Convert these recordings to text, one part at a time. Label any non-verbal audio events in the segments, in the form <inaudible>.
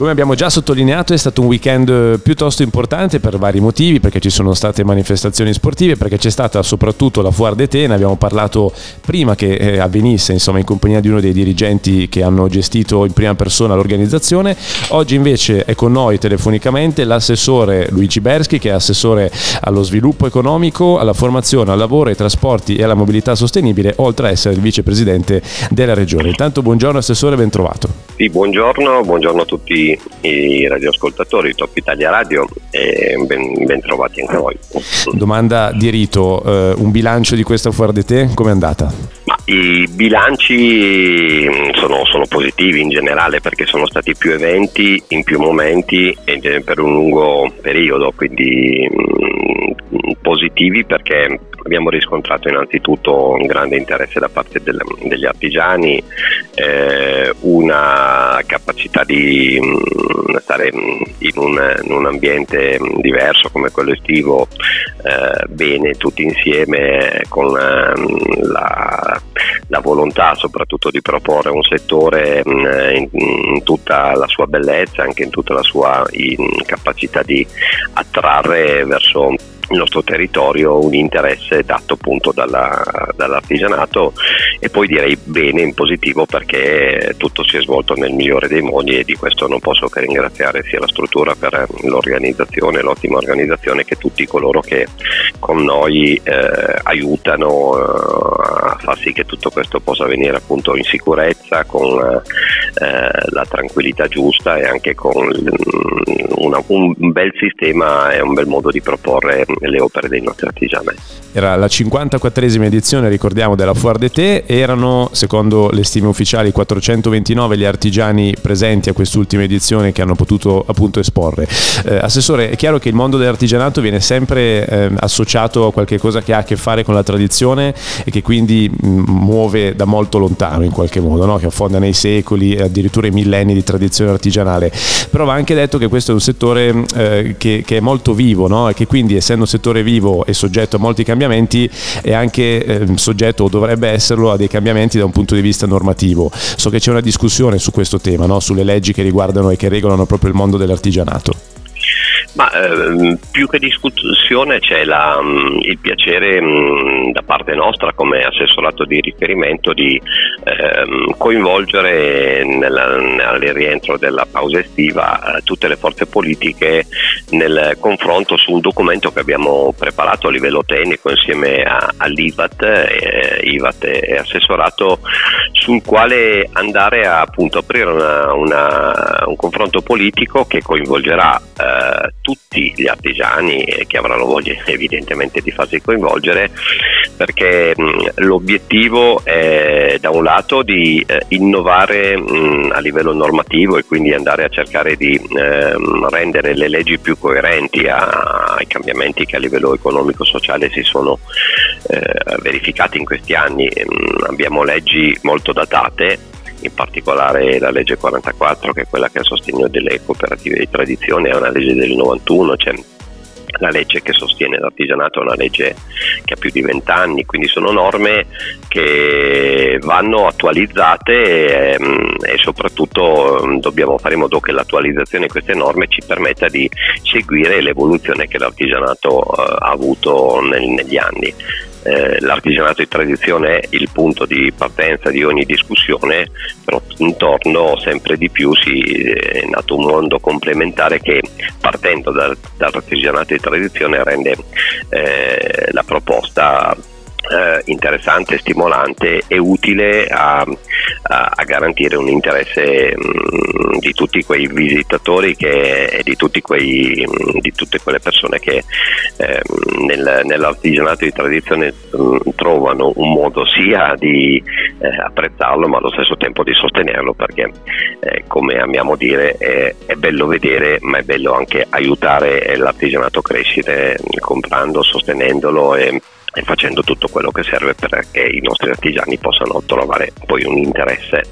Come abbiamo già sottolineato è stato un weekend piuttosto importante per vari motivi, perché ci sono state manifestazioni sportive, perché c'è stata soprattutto la Foire d'Ete, ne abbiamo parlato prima che eh, avvenisse, insomma in compagnia di uno dei dirigenti che hanno gestito in prima persona l'organizzazione. Oggi invece è con noi telefonicamente l'assessore Luigi Berschi, che è assessore allo sviluppo economico, alla formazione, al lavoro, ai trasporti e alla mobilità sostenibile, oltre a essere il vicepresidente della regione. Intanto buongiorno assessore, ben trovato. Sì, buongiorno, buongiorno a tutti i radioascoltatori, Top Italia Radio e ben, ben trovati anche voi. Domanda di rito, eh, un bilancio di questa Fuori di te, com'è andata? Ma I bilanci mm, sono, sono, positivi in generale perché sono stati più eventi in più momenti e per un lungo periodo, quindi mh, mm, positivi perché abbiamo riscontrato innanzitutto un grande interesse da parte del, degli artigiani, eh, una capacità di mh, mm, stare in un, in un, ambiente diverso come quello estivo eh, bene tutti insieme con eh, la, la, volontà soprattutto di proporre un settore mm, in, in, tutta la sua bellezza, anche in tutta la sua capacità di attrarre verso il nostro territorio un interesse dato appunto dalla, dall'artigianato e poi direi bene in positivo perché tutto si è svolto nel migliore dei modi e di questo non posso che ringraziare sia la struttura per l'organizzazione, l'ottima organizzazione che tutti coloro che con noi eh, aiutano eh, far sì che tutto questo possa avvenire appunto in sicurezza con eh, la tranquillità giusta e anche con una, un bel sistema e un bel modo di proporre le opere dei nostri artigiani. Era la 54esima edizione, ricordiamo, della Foire d'Ete, erano, secondo le stime ufficiali, 429 gli artigiani presenti a quest'ultima edizione che hanno potuto appunto esporre. Eh, assessore, è chiaro che il mondo dell'artigianato viene sempre eh, associato a qualche cosa che ha a che fare con la tradizione e che quindi muove da molto lontano in qualche modo, no? che affonda nei secoli e addirittura i millenni di tradizione artigianale. Però va anche detto che questo è un settore eh, che, che, è molto vivo no? e che quindi essendo un settore vivo e soggetto a molti cambiamenti è anche eh, soggetto o dovrebbe esserlo a dei cambiamenti da un punto di vista normativo. So che c'è una discussione su questo tema, no? sulle leggi che riguardano e che regolano proprio il mondo dell'artigianato. Ma ehm, più che discussione c'è la, mh, il piacere mh, da parte nostra come assessorato di riferimento di ehm, coinvolgere nel rientro della pausa estiva eh, tutte le forze politiche nel confronto su un documento che abbiamo preparato a livello tecnico insieme a, all'IVAT, eh, IVAT e assessorato sul quale andare a appunto aprire una, una, un confronto politico che coinvolgerà eh, tutti gli artigiani che avranno voglia evidentemente di farsi coinvolgere perché mh, l'obiettivo è da un lato di eh, innovare mh, a livello normativo e quindi andare a cercare di eh, rendere le leggi più coerenti ai cambiamenti che a livello economico-sociale si sono eh, verificati in questi anni. Mh, abbiamo leggi molto datate in particolare la legge 44 che è quella che è a sostegno delle cooperative di tradizione è una legge del 91, cioè la legge che sostiene l'artigianato è una legge che ha più di 20 anni, quindi sono norme che vanno attualizzate e, ehm, e soprattutto ehm, dobbiamo fare in modo che l'attualizzazione di queste norme ci permetta di seguire l'evoluzione che l'artigianato eh, ha avuto nel, negli anni eh, l'artigianato di tradizione è il punto di partenza di ogni discussione, però intorno sempre di più si è nato un mondo complementare che partendo dal, dall'artigianato di tradizione rende eh, la proposta eh, interessante, stimolante e utile a, a, a garantire un interesse mh, mm, di tutti quei visitatori che, e di, quei, mh, mm, di, tutte quelle persone che eh, nel, nell'artigianato di tradizione mh, mm, trovano un modo sia di eh, apprezzarlo ma allo stesso tempo di sostenerlo perché eh, come amiamo dire è, è, bello vedere ma è bello anche aiutare l'artigianato a crescere comprando, sostenendolo e e facendo tutto quello che serve perché i nostri artigiani possano trovare poi un interesse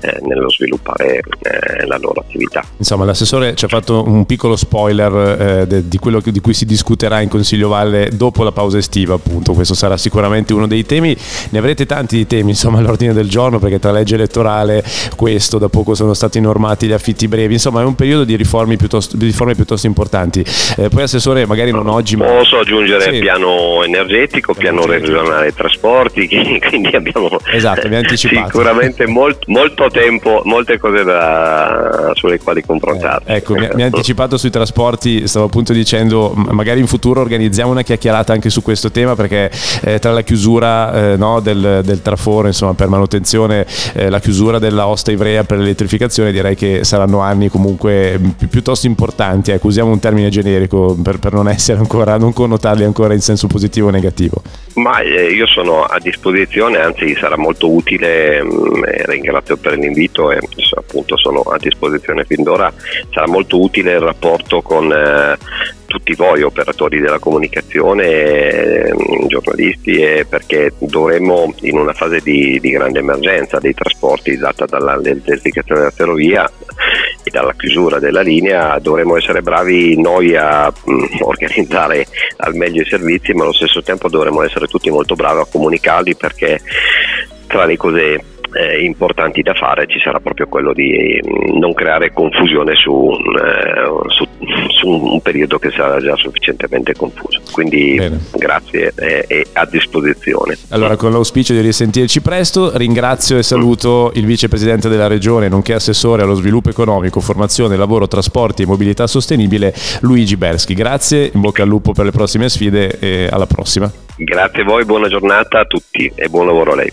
eh, nello sviluppare eh, la loro attività. Insomma, l'assessore ci ha fatto un piccolo spoiler eh, de, di quello di cui si discuterà in Consiglio Valle dopo la pausa estiva, appunto. Questo sarà sicuramente uno dei temi. Ne avrete tanti di temi, insomma, all'ordine del giorno, perché tra legge elettorale, questo, da poco sono stati normati gli affitti brevi, insomma, è un periodo di riforme piuttosto, di riforme piuttosto importanti. Eh, poi, assessore, magari non oggi, ma. Posso aggiungere sì. piano energetico, il piano regionale trasporti, <laughs> quindi abbiamo esatto, <laughs> sicuramente molt, molto tempo, molte cose da, sulle quali confrontarci. Eh, ecco, mi, mi ha anticipato sui trasporti, stavo appunto dicendo, magari in futuro organizziamo una chiacchierata anche su questo tema perché eh, tra la chiusura eh, no, del, del, traforo, insomma, per manutenzione, eh, la chiusura della Osta Ivrea per l'elettrificazione, direi che saranno anni comunque pi- piuttosto importanti, ecco, usiamo un termine generico per, per non essere ancora, non connotarli ancora in senso positivo o negativo. Ma eh, io sono a disposizione, anzi sarà molto utile, mm, ringrazio per l'invito e appunto sono a disposizione fin d'ora, sarà molto utile il rapporto con eh, tutti voi operatori della comunicazione, eh, giornalisti, perché dovremmo in una fase di, di grande emergenza dei trasporti data dall'elettrificazione della ferrovia dalla chiusura della linea dovremmo essere bravi noi a mh, mm, organizzare al meglio i servizi ma allo stesso tempo dovremmo essere tutti molto bravi a comunicarli perché tra le cose eh, importanti da fare ci sarà proprio quello di mm, non creare confusione su, eh, su, su un periodo che sarà già sufficientemente confuso. Quindi Bene. grazie e, e, a disposizione. Allora con l'auspicio di risentirci presto ringrazio e saluto il vicepresidente della regione nonché assessore allo sviluppo economico, formazione, lavoro, trasporti e mobilità sostenibile Luigi Berschi. Grazie, in bocca al lupo per le prossime sfide e alla prossima. Grazie a voi, buona giornata a tutti e buon lavoro a lei.